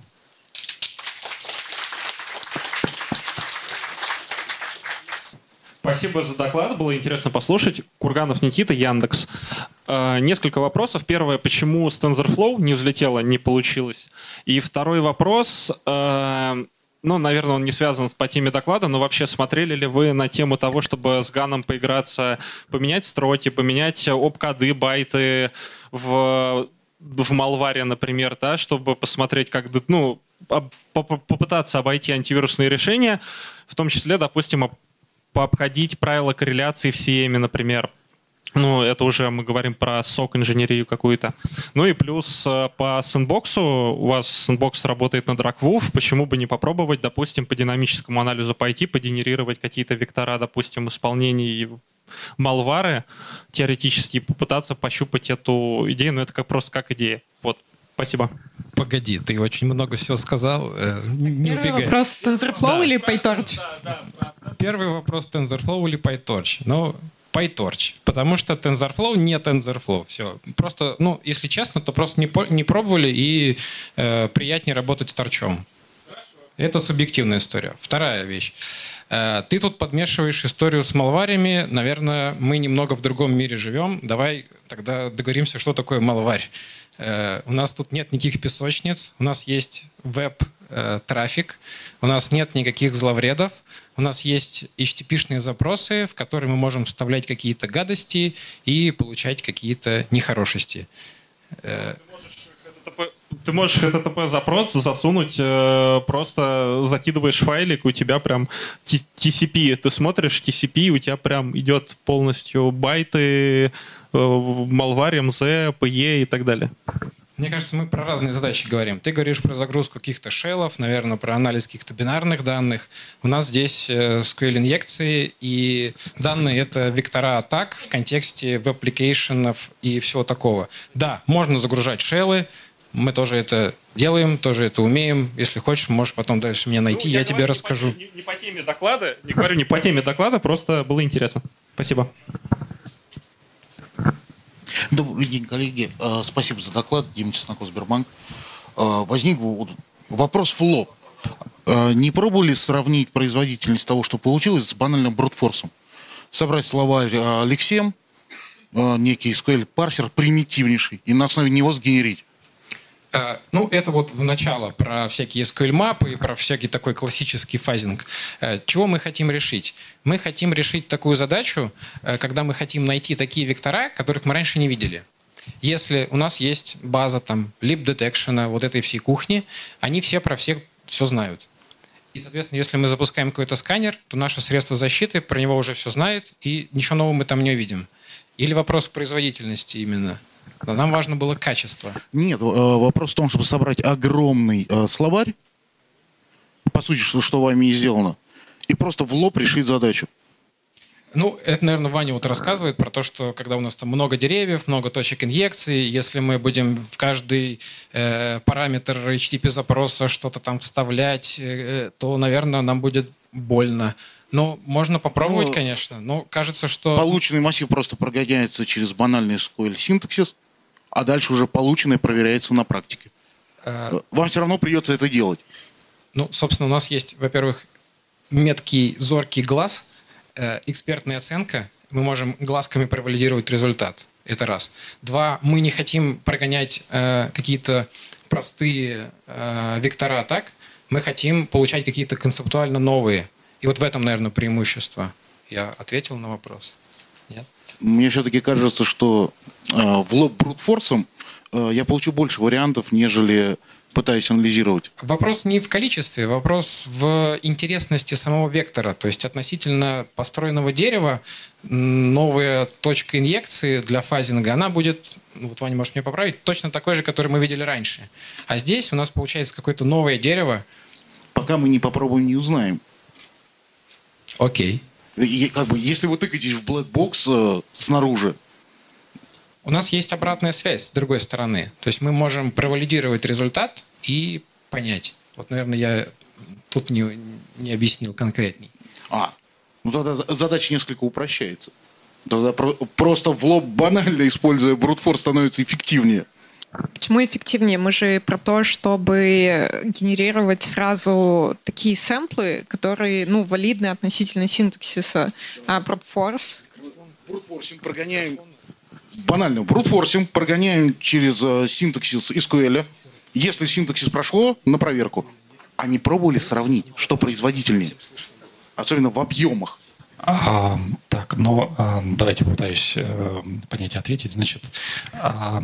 Speaker 4: Спасибо за доклад, было интересно послушать. Курганов Никита, Яндекс. Э, несколько вопросов. Первое, почему с TensorFlow не взлетело, не получилось? И второй вопрос, ну, наверное, он не связан с по теме доклада, но вообще смотрели ли вы на тему того, чтобы с Ганом поиграться, поменять строки, поменять обкоды, байты в, в Малваре, например, да, чтобы посмотреть, как, ну, попытаться обойти антивирусные решения, в том числе, допустим, пообходить правила корреляции в CM, например. Ну, это уже мы говорим про сок инженерию какую-то. Ну и плюс э, по сэндбоксу, у вас сэндбокс работает на DragWolf, почему бы не попробовать, допустим, по динамическому анализу пойти, погенерировать какие-то вектора, допустим, исполнений малвары, теоретически попытаться пощупать эту идею, но это как просто как идея. Вот, спасибо.
Speaker 2: Погоди, ты очень много всего сказал. Э,
Speaker 5: не Первый убегай. вопрос TensorFlow да. или PyTorch?
Speaker 2: Да, да, Первый вопрос TensorFlow или PyTorch? Ну, PyTorch, потому что TensorFlow не TensorFlow. Все. Просто, ну, если честно, то просто не, не пробовали и э, приятнее работать с торчом. Это субъективная история. Вторая вещь. Э, ты тут подмешиваешь историю с малварями. Наверное, мы немного в другом мире живем. Давай тогда договоримся, что такое малварь. Э, у нас тут нет никаких песочниц, у нас есть веб-трафик, э, у нас нет никаких зловредов, у нас есть HTTP-шные запросы, в которые мы можем вставлять какие-то гадости и получать какие-то нехорошести.
Speaker 4: Э, ты можешь HTTP запрос засунуть, просто закидываешь файлик, у тебя прям TCP, ты смотришь TCP, у тебя прям идет полностью байты, Malware, MZ, PE и так далее.
Speaker 2: Мне кажется, мы про разные задачи говорим. Ты говоришь про загрузку каких-то шеллов, наверное, про анализ каких-то бинарных данных. У нас здесь э, SQL-инъекции, и данные — это вектора атак в контексте web application ов и всего такого. Да, можно загружать шеллы, мы тоже это делаем, тоже это умеем. Если хочешь, можешь потом дальше меня найти, ну, я, я тебе расскажу.
Speaker 4: Не, не по теме доклада, не говорю не по теме доклада, просто было интересно. Спасибо.
Speaker 6: Добрый день, коллеги. Э, спасибо за доклад. Дима Чесноков, Сбербанк. Э, возник вопрос в лоб. Э, не пробовали сравнить производительность того, что получилось, с банальным брутфорсом? Собрать словарь Алексеем, некий SQL парсер примитивнейший, и на основе него сгенерить.
Speaker 2: Э, ну, это вот в начало про всякие SQL-мапы и про всякий такой классический фазинг. Э, чего мы хотим решить? Мы хотим решить такую задачу, э, когда мы хотим найти такие вектора, которых мы раньше не видели. Если у нас есть база там lib detection, вот этой всей кухни, они все про всех все знают. И, соответственно, если мы запускаем какой-то сканер, то наше средство защиты про него уже все знает, и ничего нового мы там не увидим. Или вопрос производительности именно – но нам важно было качество.
Speaker 6: Нет, э, вопрос в том, чтобы собрать огромный э, словарь, по сути, что, что вами и сделано, и просто в лоб решить задачу.
Speaker 2: Ну, это, наверное, Ваня вот рассказывает про то, что когда у нас там много деревьев, много точек инъекции, если мы будем в каждый э, параметр HTTP запроса что-то там вставлять, э, то, наверное, нам будет больно. Ну, можно попробовать, ну, конечно, но кажется, что...
Speaker 6: Полученный массив просто прогоняется через банальный SQL синтаксис, а дальше уже полученное проверяется на практике. А... Вам все равно придется это делать.
Speaker 2: Ну, собственно, у нас есть, во-первых, меткий, зоркий глаз, э, экспертная оценка. Мы можем глазками провалидировать результат. Это раз. Два, мы не хотим прогонять э, какие-то простые э, вектора атак. Мы хотим получать какие-то концептуально новые и вот в этом, наверное, преимущество. Я ответил на вопрос? Нет?
Speaker 6: Мне все-таки кажется, что э, в лоб брутфорсом э, я получу больше вариантов, нежели пытаюсь анализировать.
Speaker 2: Вопрос не в количестве, вопрос в интересности самого вектора. То есть относительно построенного дерева новая точка инъекции для фазинга, она будет, ну, вот Ваня может мне поправить, точно такой же, который мы видели раньше. А здесь у нас получается какое-то новое дерево.
Speaker 6: Пока мы не попробуем, не узнаем.
Speaker 2: Окей.
Speaker 6: И, как бы, если вы тыкаетесь в блэкбокс э, снаружи,
Speaker 2: у нас есть обратная связь с другой стороны. То есть мы можем провалидировать результат и понять. Вот, наверное, я тут не, не объяснил конкретней.
Speaker 6: А, ну тогда задача несколько упрощается. Тогда про- просто в лоб банально, используя брутфор, становится эффективнее.
Speaker 5: Почему эффективнее? Мы же про то, чтобы генерировать сразу такие сэмплы, которые, ну, валидны относительно синтаксиса. А брутфорс?
Speaker 6: Брутфорсинг прогоняем банально. Брутфорсинг прогоняем через э, синтаксис SQL. Если синтаксис прошло, на проверку. Они пробовали сравнить, что производительнее? Особенно в объемах.
Speaker 3: А, так, ну, а, давайте попытаюсь а, понять и ответить. Значит, а,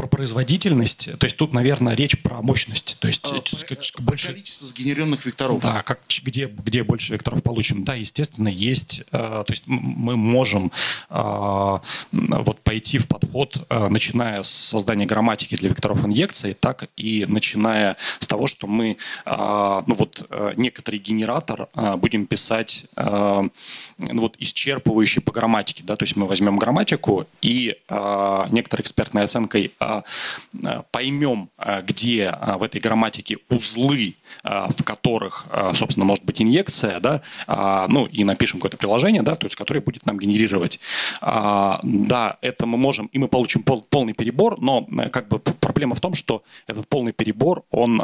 Speaker 3: про производительность, то есть тут, наверное, речь про мощность. То есть
Speaker 6: а, больше... количество сгенеренных векторов.
Speaker 3: Да, как, где, где больше векторов получим. Да, естественно, есть, э, то есть мы можем э, вот пойти в подход, э, начиная с создания грамматики для векторов инъекции, так и начиная с того, что мы э, ну вот э, некоторый генератор э, будем писать э, ну вот исчерпывающий по грамматике, да, то есть мы возьмем грамматику и э, некоторой экспертной оценкой э, Э, поймем, э, где э, в этой грамматике узлы, в которых, собственно, может быть инъекция, да, ну и напишем какое-то приложение, да, то есть которое будет нам генерировать. Да, это мы можем, и мы получим полный перебор, но как бы проблема в том, что этот полный перебор, он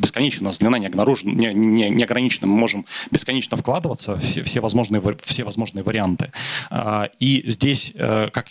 Speaker 3: бесконечен, у нас длина не, не, не, не ограничена, мы можем бесконечно вкладываться все, все, возможные, все возможные варианты. И здесь, как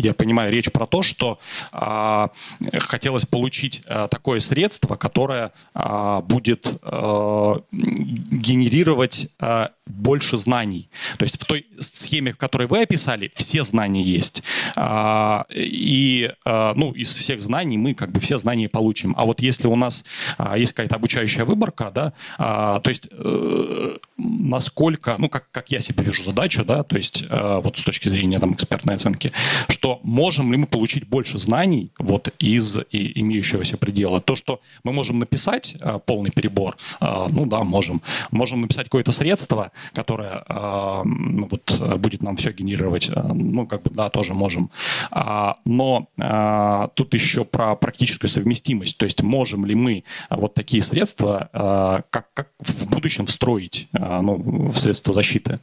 Speaker 3: я понимаю, речь про то, что а, хотелось получить а, такое средство, которое а, будет а, генерировать а, больше знаний. То есть в той схеме, которую вы описали, все знания есть. А, и а, ну, из всех знаний мы как бы все знания получим. А вот если у нас а, есть какая-то обучающая выборка, да, то есть э, насколько, ну, как, как я себе вижу задачу, да, то есть вот с точки зрения там экспертной оценки, что можем ли мы получить больше знаний вот из имеющегося предела. То, что мы можем написать полный перебор, ну да, можем. Можем написать какое-то средство, которое э, вот будет нам все генерировать, э, ну как бы да, тоже можем. А, но э, тут еще про практическую совместимость, то есть можем ли мы вот такие средства э, как, как в будущем встроить э, ну, в средства защиты?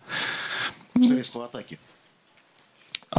Speaker 6: В средства атаки.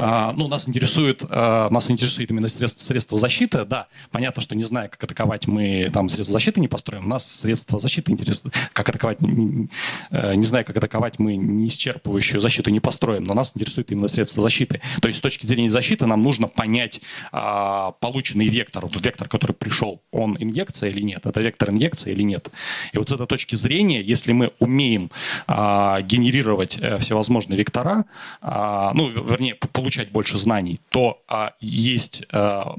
Speaker 3: А, ну, нас интересует, а, нас интересует именно средства, средства защиты. Да, понятно, что не зная, как атаковать, мы там средства защиты не построим. Нас средства защиты интересуют. Как атаковать, не, э, не зная, как атаковать, мы не исчерпывающую защиту не построим. Но нас интересует именно средства защиты. То есть с точки зрения защиты нам нужно понять а, полученный вектор. Вот вектор, который пришел, он инъекция или нет? Это вектор инъекции или нет? И вот с этой точки зрения, если мы умеем генерировать а, всевозможные вектора, ну, вернее, получать больше знаний, то а, есть а,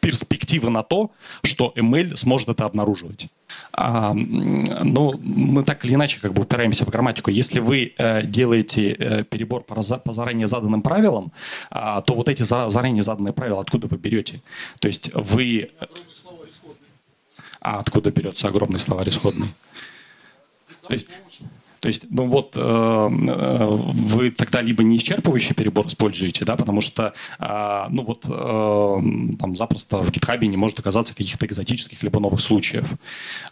Speaker 3: перспективы на то, что ML сможет это обнаруживать. А, ну, мы так или иначе как бы упираемся в грамматику. Если вы э, делаете э, перебор по, по заранее заданным правилам, а, то вот эти за, заранее заданные правила откуда вы берете? То есть вы... А откуда берется огромный словарь исходный? То есть то есть, ну вот, э, э, вы тогда либо не исчерпывающий перебор используете, да, потому что, э, ну вот, э, там запросто в GitHub не может оказаться каких-то экзотических либо новых случаев.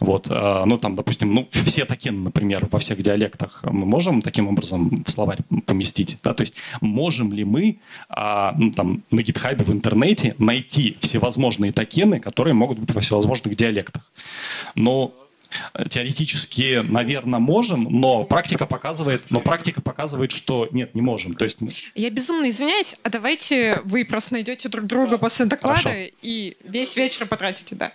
Speaker 3: Вот, ну там, допустим, ну все токены, например, во всех диалектах мы можем таким образом в словарь поместить, да, то есть можем ли мы, э, ну там, на GitHub в интернете найти всевозможные токены, которые могут быть во всевозможных диалектах. Но Теоретически, наверное, можем, но практика показывает, но практика показывает, что нет, не можем. То есть...
Speaker 5: Я безумно извиняюсь, а давайте вы просто найдете друг друга после доклада Хорошо. и весь вечер потратите, да.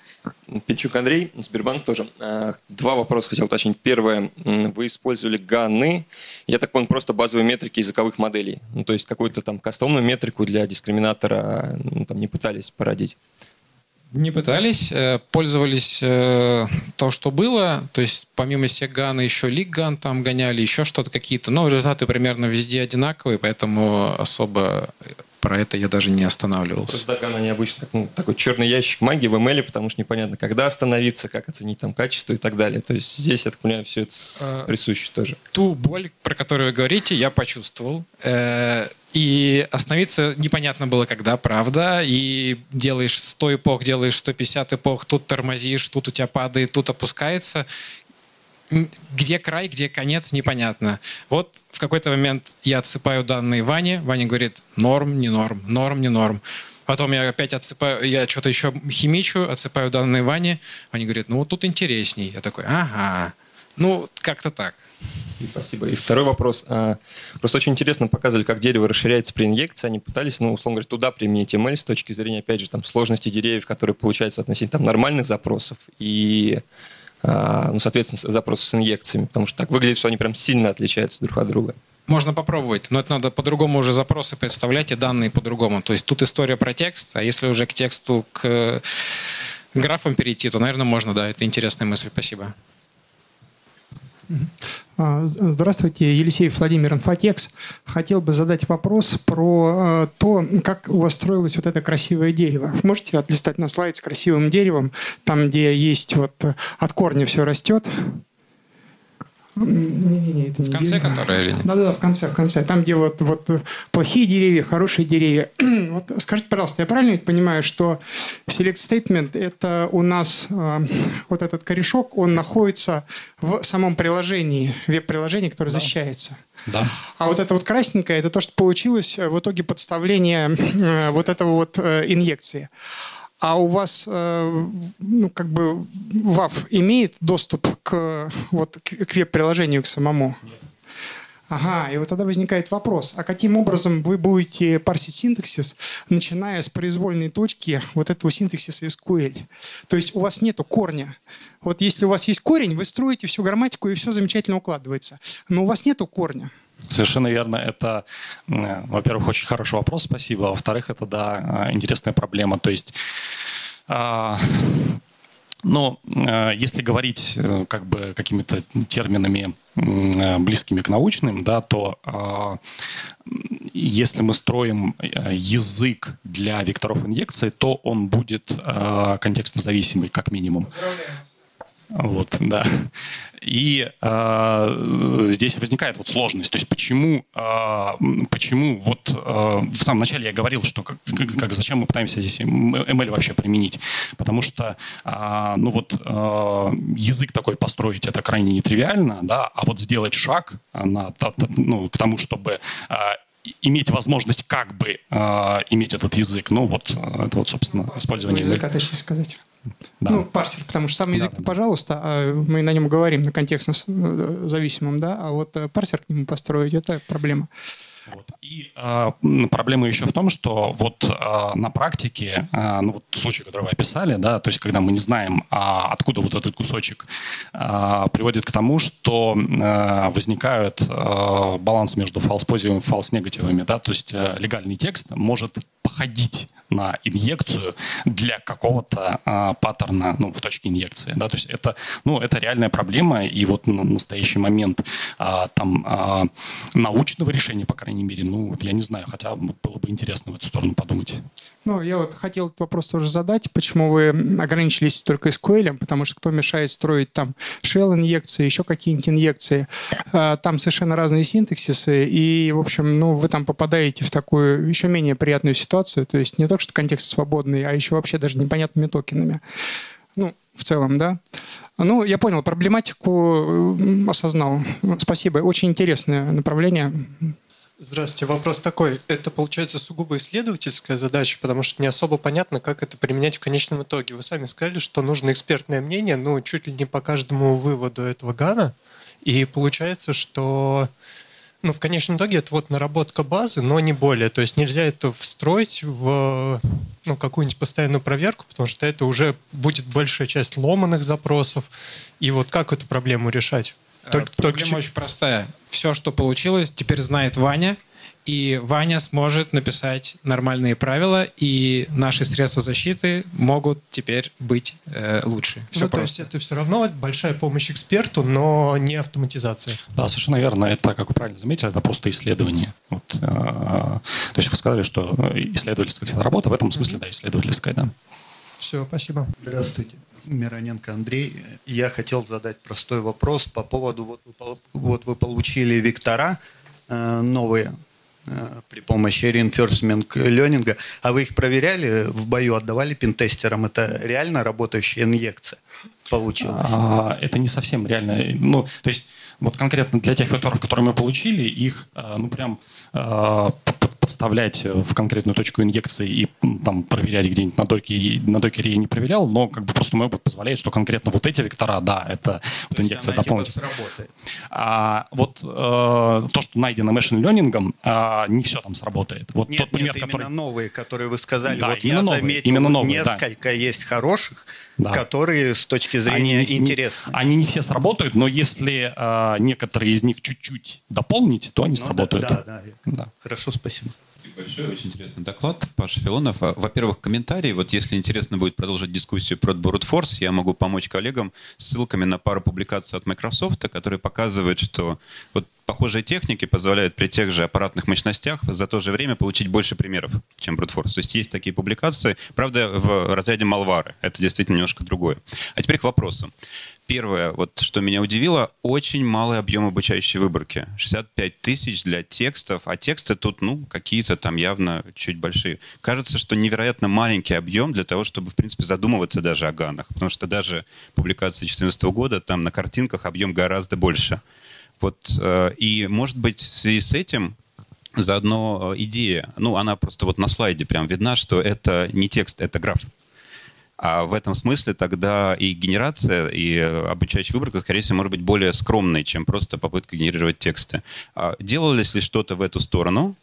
Speaker 7: Пинчук Андрей, Сбербанк тоже. А, два вопроса хотел уточнить. Первое, вы использовали ганы, я так понял, просто базовые метрики языковых моделей. Ну, то есть какую-то там кастомную метрику для дискриминатора ну, там, не пытались породить.
Speaker 2: Не пытались, э, пользовались э, то, что было, то есть помимо Сегана еще Лигган там гоняли, еще что-то какие-то, но результаты примерно везде одинаковые, поэтому особо про это я даже не останавливался.
Speaker 7: Просто Даган, они обычно ну, такой черный ящик магии в ML, потому что непонятно, когда остановиться, как оценить там качество и так далее. То есть здесь, я так понимаю, все это а, присуще тоже.
Speaker 2: Ту боль, про которую вы говорите, я почувствовал. Э, и остановиться непонятно было, когда, правда. И делаешь 100 эпох, делаешь 150 эпох, тут тормозишь, тут у тебя падает, тут опускается где край, где конец, непонятно. Вот в какой-то момент я отсыпаю данные Ване, Ваня говорит, норм, не норм, норм, не норм. Потом я опять отсыпаю, я что-то еще химичу, отсыпаю данные Ване. Ваня говорит, ну вот тут интересней. Я такой, ага, ну как-то так.
Speaker 7: Спасибо. И второй вопрос. А, просто очень интересно показывали, как дерево расширяется при инъекции. Они пытались, ну, условно говоря, туда применить ML с точки зрения, опять же, там, сложности деревьев, которые получаются относительно там, нормальных запросов и, а, ну, соответственно, запросов с инъекциями. Потому что так выглядит, что они прям сильно отличаются друг от друга.
Speaker 2: Можно попробовать, но это надо по-другому уже запросы представлять и данные по-другому. То есть тут история про текст, а если уже к тексту, к графам перейти, то, наверное, можно, да, это интересная мысль. Спасибо.
Speaker 8: А, здравствуйте, Елисеев Владимир, Инфотекс. Хотел бы задать вопрос про а, то, как у вас строилось вот это красивое дерево. Можете отлистать на слайд с красивым деревом, там, где есть вот от корня все растет,
Speaker 2: не-не-не, это в не конце, дерево. которое или нет?
Speaker 8: Да-да, в конце, в конце. Там, где вот, вот плохие деревья, хорошие деревья. вот скажите, пожалуйста, я правильно понимаю, что select statement – это у нас э, вот этот корешок, он находится в самом приложении, веб-приложении, которое да. защищается?
Speaker 2: Да.
Speaker 8: А вот это вот красненькое – это то, что получилось в итоге подставления э, вот этого вот э, инъекции а у вас, э, ну, как бы, ВАФ имеет доступ к, вот, к веб-приложению к самому? Ага, и вот тогда возникает вопрос, а каким образом вы будете парсить синтаксис, начиная с произвольной точки вот этого синтаксиса SQL? То есть у вас нету корня. Вот если у вас есть корень, вы строите всю грамматику, и все замечательно укладывается. Но у вас нету корня.
Speaker 3: Совершенно верно. Это, во-первых, очень хороший вопрос, спасибо. Во-вторых, это, да, интересная проблема. То есть а, но э, если говорить э, как бы какими-то терминами э, близкими к научным, да, то а, если мы строим язык для векторов инъекции, то он будет контекстно зависимый, как минимум. Вот, да. И э, здесь возникает вот сложность. То есть почему, э, почему вот э, в самом начале я говорил, что как, как, зачем мы пытаемся здесь ML вообще применить? Потому что э, ну вот э, язык такой построить это крайне нетривиально, да, а вот сделать шаг на, ну, к тому, чтобы э, иметь возможность как бы э, иметь этот язык. Ну вот, это вот, собственно, использование...
Speaker 8: Языка, точнее сказать. Да. Ну, парсер, потому что сам язык, да, пожалуйста, а мы на нем говорим, на контекстно э, зависимом, да, а вот э, парсер к нему построить – это проблема.
Speaker 3: Вот. И э, проблема еще в том, что вот э, на практике, э, ну вот случай, который вы описали, да, то есть когда мы не знаем, э, откуда вот этот кусочек, э, приводит к тому, что э, возникают э, баланс между false-позитивами и false-негативами, да, то есть э, легальный текст может походить на инъекцию для какого-то э, паттерна ну, в точке инъекции. Да? То есть это, ну, это реальная проблема, и вот на настоящий момент э, там э, научного решения, по крайней мере, ну, я не знаю, хотя было бы интересно в эту сторону подумать.
Speaker 8: Ну, я вот хотел этот вопрос тоже задать. Почему вы ограничились только SQL? Потому что кто мешает строить там shell-инъекции, еще какие-нибудь инъекции? Там совершенно разные синтаксисы, и, в общем, ну, вы там попадаете в такую еще менее приятную ситуацию. То есть не только что контекст свободный, а еще вообще даже непонятными токенами. Ну, в целом, да. Ну, я понял, проблематику осознал. Спасибо. Очень интересное направление.
Speaker 9: Здравствуйте. Вопрос такой. Это, получается, сугубо исследовательская задача, потому что не особо понятно, как это применять в конечном итоге. Вы сами сказали, что нужно экспертное мнение, ну, чуть ли не по каждому выводу этого ГАНа. И получается, что ну, в конечном итоге это вот наработка базы, но не более. То есть нельзя это встроить в ну, какую-нибудь постоянную проверку, потому что это уже будет большая часть ломаных запросов. И вот как эту проблему решать?
Speaker 2: Только, Проблема только... очень простая. Все, что получилось, теперь знает Ваня – и Ваня сможет написать нормальные правила, и наши средства защиты могут теперь быть э, лучше.
Speaker 9: Все ну, просто. то есть это все равно большая помощь эксперту, но не автоматизация.
Speaker 3: Да, совершенно верно. Это, как вы правильно заметили, это просто исследование. Вот, э, то есть вы сказали, что исследовательская работа в этом смысле, mm-hmm. да, исследовательская, да.
Speaker 9: Все, спасибо.
Speaker 10: Здравствуйте. Мироненко Андрей. Я хотел задать простой вопрос по поводу, вот вы, вот вы получили вектора э, новые, э, при помощи reinforcement learning. А вы их проверяли в бою, отдавали пентестерам? Это реально работающая инъекция получилась?
Speaker 3: А, это не совсем реально. Ну, то есть вот конкретно для тех векторов, которые мы получили, их э, ну прям э, подставлять в конкретную точку инъекции и там проверять где-нибудь на докере, на докере я не проверял, но как бы просто мой опыт позволяет, что конкретно вот эти вектора, да, это вот инъекция дополнительная. А, вот э, то, что найдено машин ленингом, э, не все там сработает. Вот
Speaker 10: нет,
Speaker 3: тот пример,
Speaker 10: нет,
Speaker 3: который...
Speaker 10: именно новые, которые вы сказали.
Speaker 3: Да,
Speaker 10: вот я
Speaker 3: новые,
Speaker 10: заметил,
Speaker 3: именно новые, да.
Speaker 10: несколько есть хороших,
Speaker 3: Да.
Speaker 10: которые с точки зрения
Speaker 3: Они не-
Speaker 10: интересны.
Speaker 3: Они не все сработают, но если э, некоторые из них чуть-чуть дополнить, то они
Speaker 10: Ну
Speaker 3: сработают.
Speaker 10: да, да.
Speaker 3: Да.
Speaker 10: Хорошо, спасибо.
Speaker 11: Большой, очень интересный доклад, Паша Филонов. А, Во-первых, комментарий. Вот если интересно будет продолжить дискуссию про Brute Force, я могу помочь коллегам ссылками на пару публикаций от Microsoft, которые показывают, что вот похожие техники позволяют при тех же аппаратных мощностях за то же время получить больше примеров, чем Force. То есть есть такие публикации, правда, в разряде малвары. Это действительно немножко другое. А теперь к вопросу. Первое, вот что меня удивило, очень малый объем обучающей выборки. 65 тысяч для текстов, а тексты тут, ну, какие-то там явно чуть большие. Кажется, что невероятно маленький объем для того, чтобы, в принципе, задумываться даже о ганах. Потому что даже публикации 2014 года, там на картинках объем гораздо больше. Вот, э, и, может быть, в связи с этим заодно э, идея, ну, она просто вот на слайде прям видна, что это не текст, это граф. А в этом смысле тогда и генерация, и э, обучающая выборка, скорее всего, может быть более скромной, чем просто попытка генерировать тексты. А делалось ли что-то в эту сторону?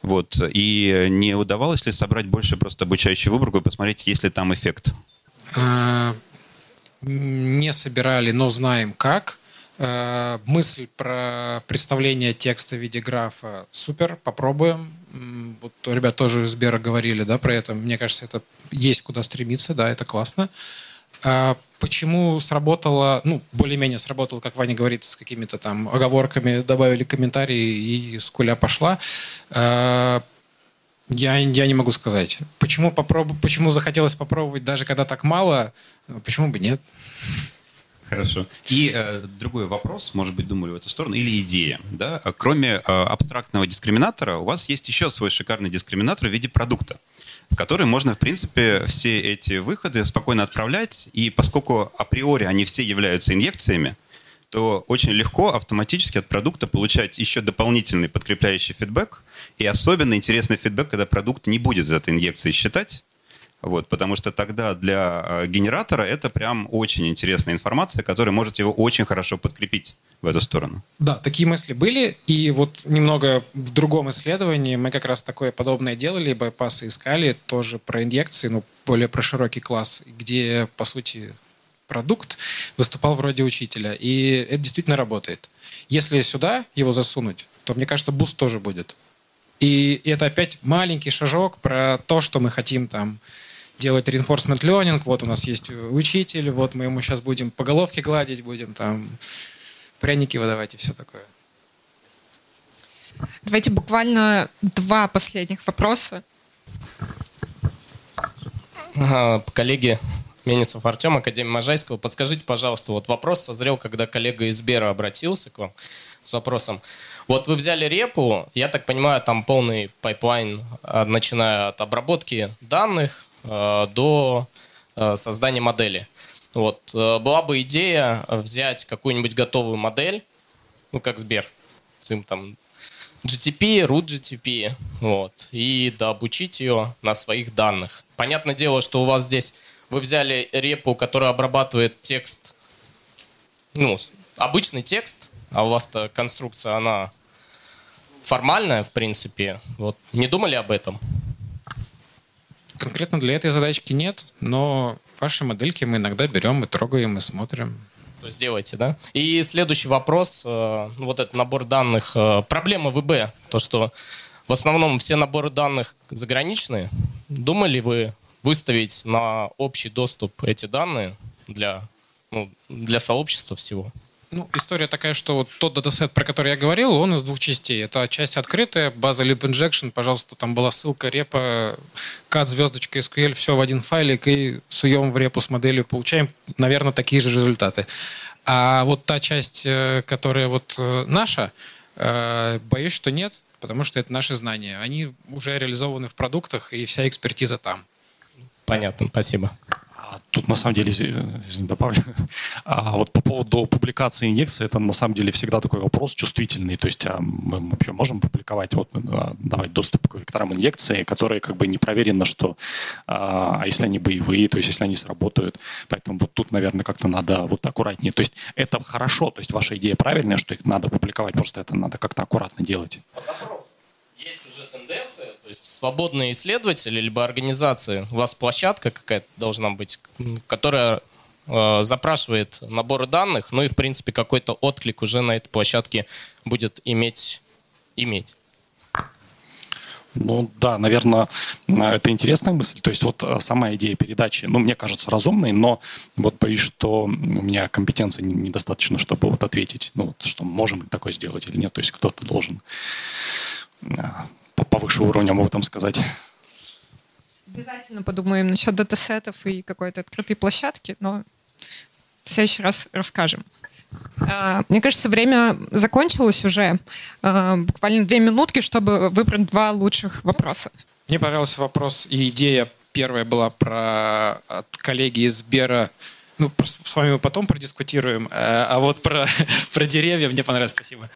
Speaker 11: Вот. И не удавалось ли собрать больше просто обучающую выборку и посмотреть, есть ли там эффект?
Speaker 2: Не собирали, но знаем как. Э, Мысль про представление текста в виде графа супер, попробуем. Вот ребят тоже из Сбера говорили да, про это. Мне кажется, это есть куда стремиться, да, это классно. А Почему сработало, ну, более-менее сработало, как Ваня говорит, с какими-то там оговорками, добавили комментарии и скуля пошла. Э, Я, я не могу сказать. Почему, попроб... Почему захотелось попробовать, даже когда так мало, почему бы нет?
Speaker 11: Хорошо. И э, другой вопрос, может быть, думали в эту сторону, или идея. Да? Кроме э, абстрактного дискриминатора, у вас есть еще свой шикарный дискриминатор в виде продукта, в который можно, в принципе, все эти выходы спокойно отправлять. И поскольку априори они все являются инъекциями, то очень легко автоматически от продукта получать еще дополнительный подкрепляющий фидбэк. И особенно интересный фидбэк, когда продукт не будет за этой инъекцией считать, вот, потому что тогда для э, генератора это прям очень интересная информация, которая может его очень хорошо подкрепить в эту сторону.
Speaker 2: Да, такие мысли были. И вот немного в другом исследовании мы как раз такое подобное делали, байпасы искали, тоже про инъекции, ну, более про широкий класс, где, по сути, продукт выступал вроде учителя. И это действительно работает. Если сюда его засунуть, то, мне кажется, буст тоже будет. И это опять маленький шажок про то, что мы хотим там делать reinforcement learning. Вот у нас есть учитель, вот мы ему сейчас будем по головке гладить, будем там пряники выдавать и все такое.
Speaker 5: Давайте буквально два последних вопроса.
Speaker 12: Ага, коллеги Менисов Артем, Академия Можайского. Подскажите, пожалуйста, вот вопрос созрел, когда коллега из Сбера обратился к вам с вопросом. Вот вы взяли репу, я так понимаю, там полный пайплайн, а, начиная от обработки данных э, до э, создания модели. Вот. э, Была бы идея взять какую-нибудь готовую модель, ну, как Сбер, с им там GTP, root GTP, вот, и дообучить ее на своих данных. Понятное дело, что у вас здесь вы взяли репу, которая обрабатывает текст, ну, обычный текст, а у вас-то конструкция, она формальная, в принципе. Вот, не думали об этом?
Speaker 2: Конкретно для этой задачки нет, но ваши модельки мы иногда берем и трогаем и смотрим.
Speaker 12: То есть делайте, да? И следующий вопрос, э, ну, вот этот набор данных. э, Проблема ВБ, то что в основном все наборы данных заграничные. Думали вы выставить на общий доступ эти данные для, ну, для сообщества всего?
Speaker 2: Ну, история такая, что вот тот датасет, про который я говорил, он из двух частей. Это часть открытая, база Leap Injection, пожалуйста, там была ссылка, репа, cat, звездочка, SQL, все в один файлик, и суем в репу с моделью, получаем, наверное, такие же результаты. А вот та часть, э, которая вот э, наша, э, боюсь, что нет. потому что это наши знания. Они уже реализованы в продуктах, и вся экспертиза там.
Speaker 12: Понятно, спасибо.
Speaker 3: А Тут на самом деле, извини, добавлю, а вот по поводу публикации инъекции, это на самом деле всегда такой вопрос чувствительный. То есть а мы вообще можем публиковать, вот, а, давать доступ к векторам инъекции, которые как бы не проверено, что, а если они боевые, то есть если они сработают. Поэтому вот тут, наверное, как-то надо вот аккуратнее. То есть это хорошо, то есть ваша идея правильная, что их надо публиковать, просто это надо как-то аккуратно делать.
Speaker 12: Уже тенденция, то есть свободные исследователи либо организации, у вас площадка какая-то должна быть, которая э, запрашивает наборы данных, ну и в принципе какой-то отклик уже на этой площадке будет иметь. иметь.
Speaker 3: Ну да, наверное, это интересная мысль. То есть вот э, сама идея передачи, ну, мне кажется, разумной, но вот боюсь, что у меня компетенции не- недостаточно, чтобы вот ответить, ну, вот, что можем такое сделать или нет. То есть кто-то должен э, повыше уровнем об этом сказать.
Speaker 5: Обязательно подумаем насчет датасетов и какой-то открытой площадки, но в следующий раз расскажем. А, Мне кажется, время закончилось уже. А, Буквально две минутки, чтобы выбрать два лучших вопроса.
Speaker 2: Мне понравился вопрос и идея первая была про от коллеги из Сбера. Ну, с вами мы потом продискутируем. Э, А вот про, про деревья мне понравилось. Спасибо.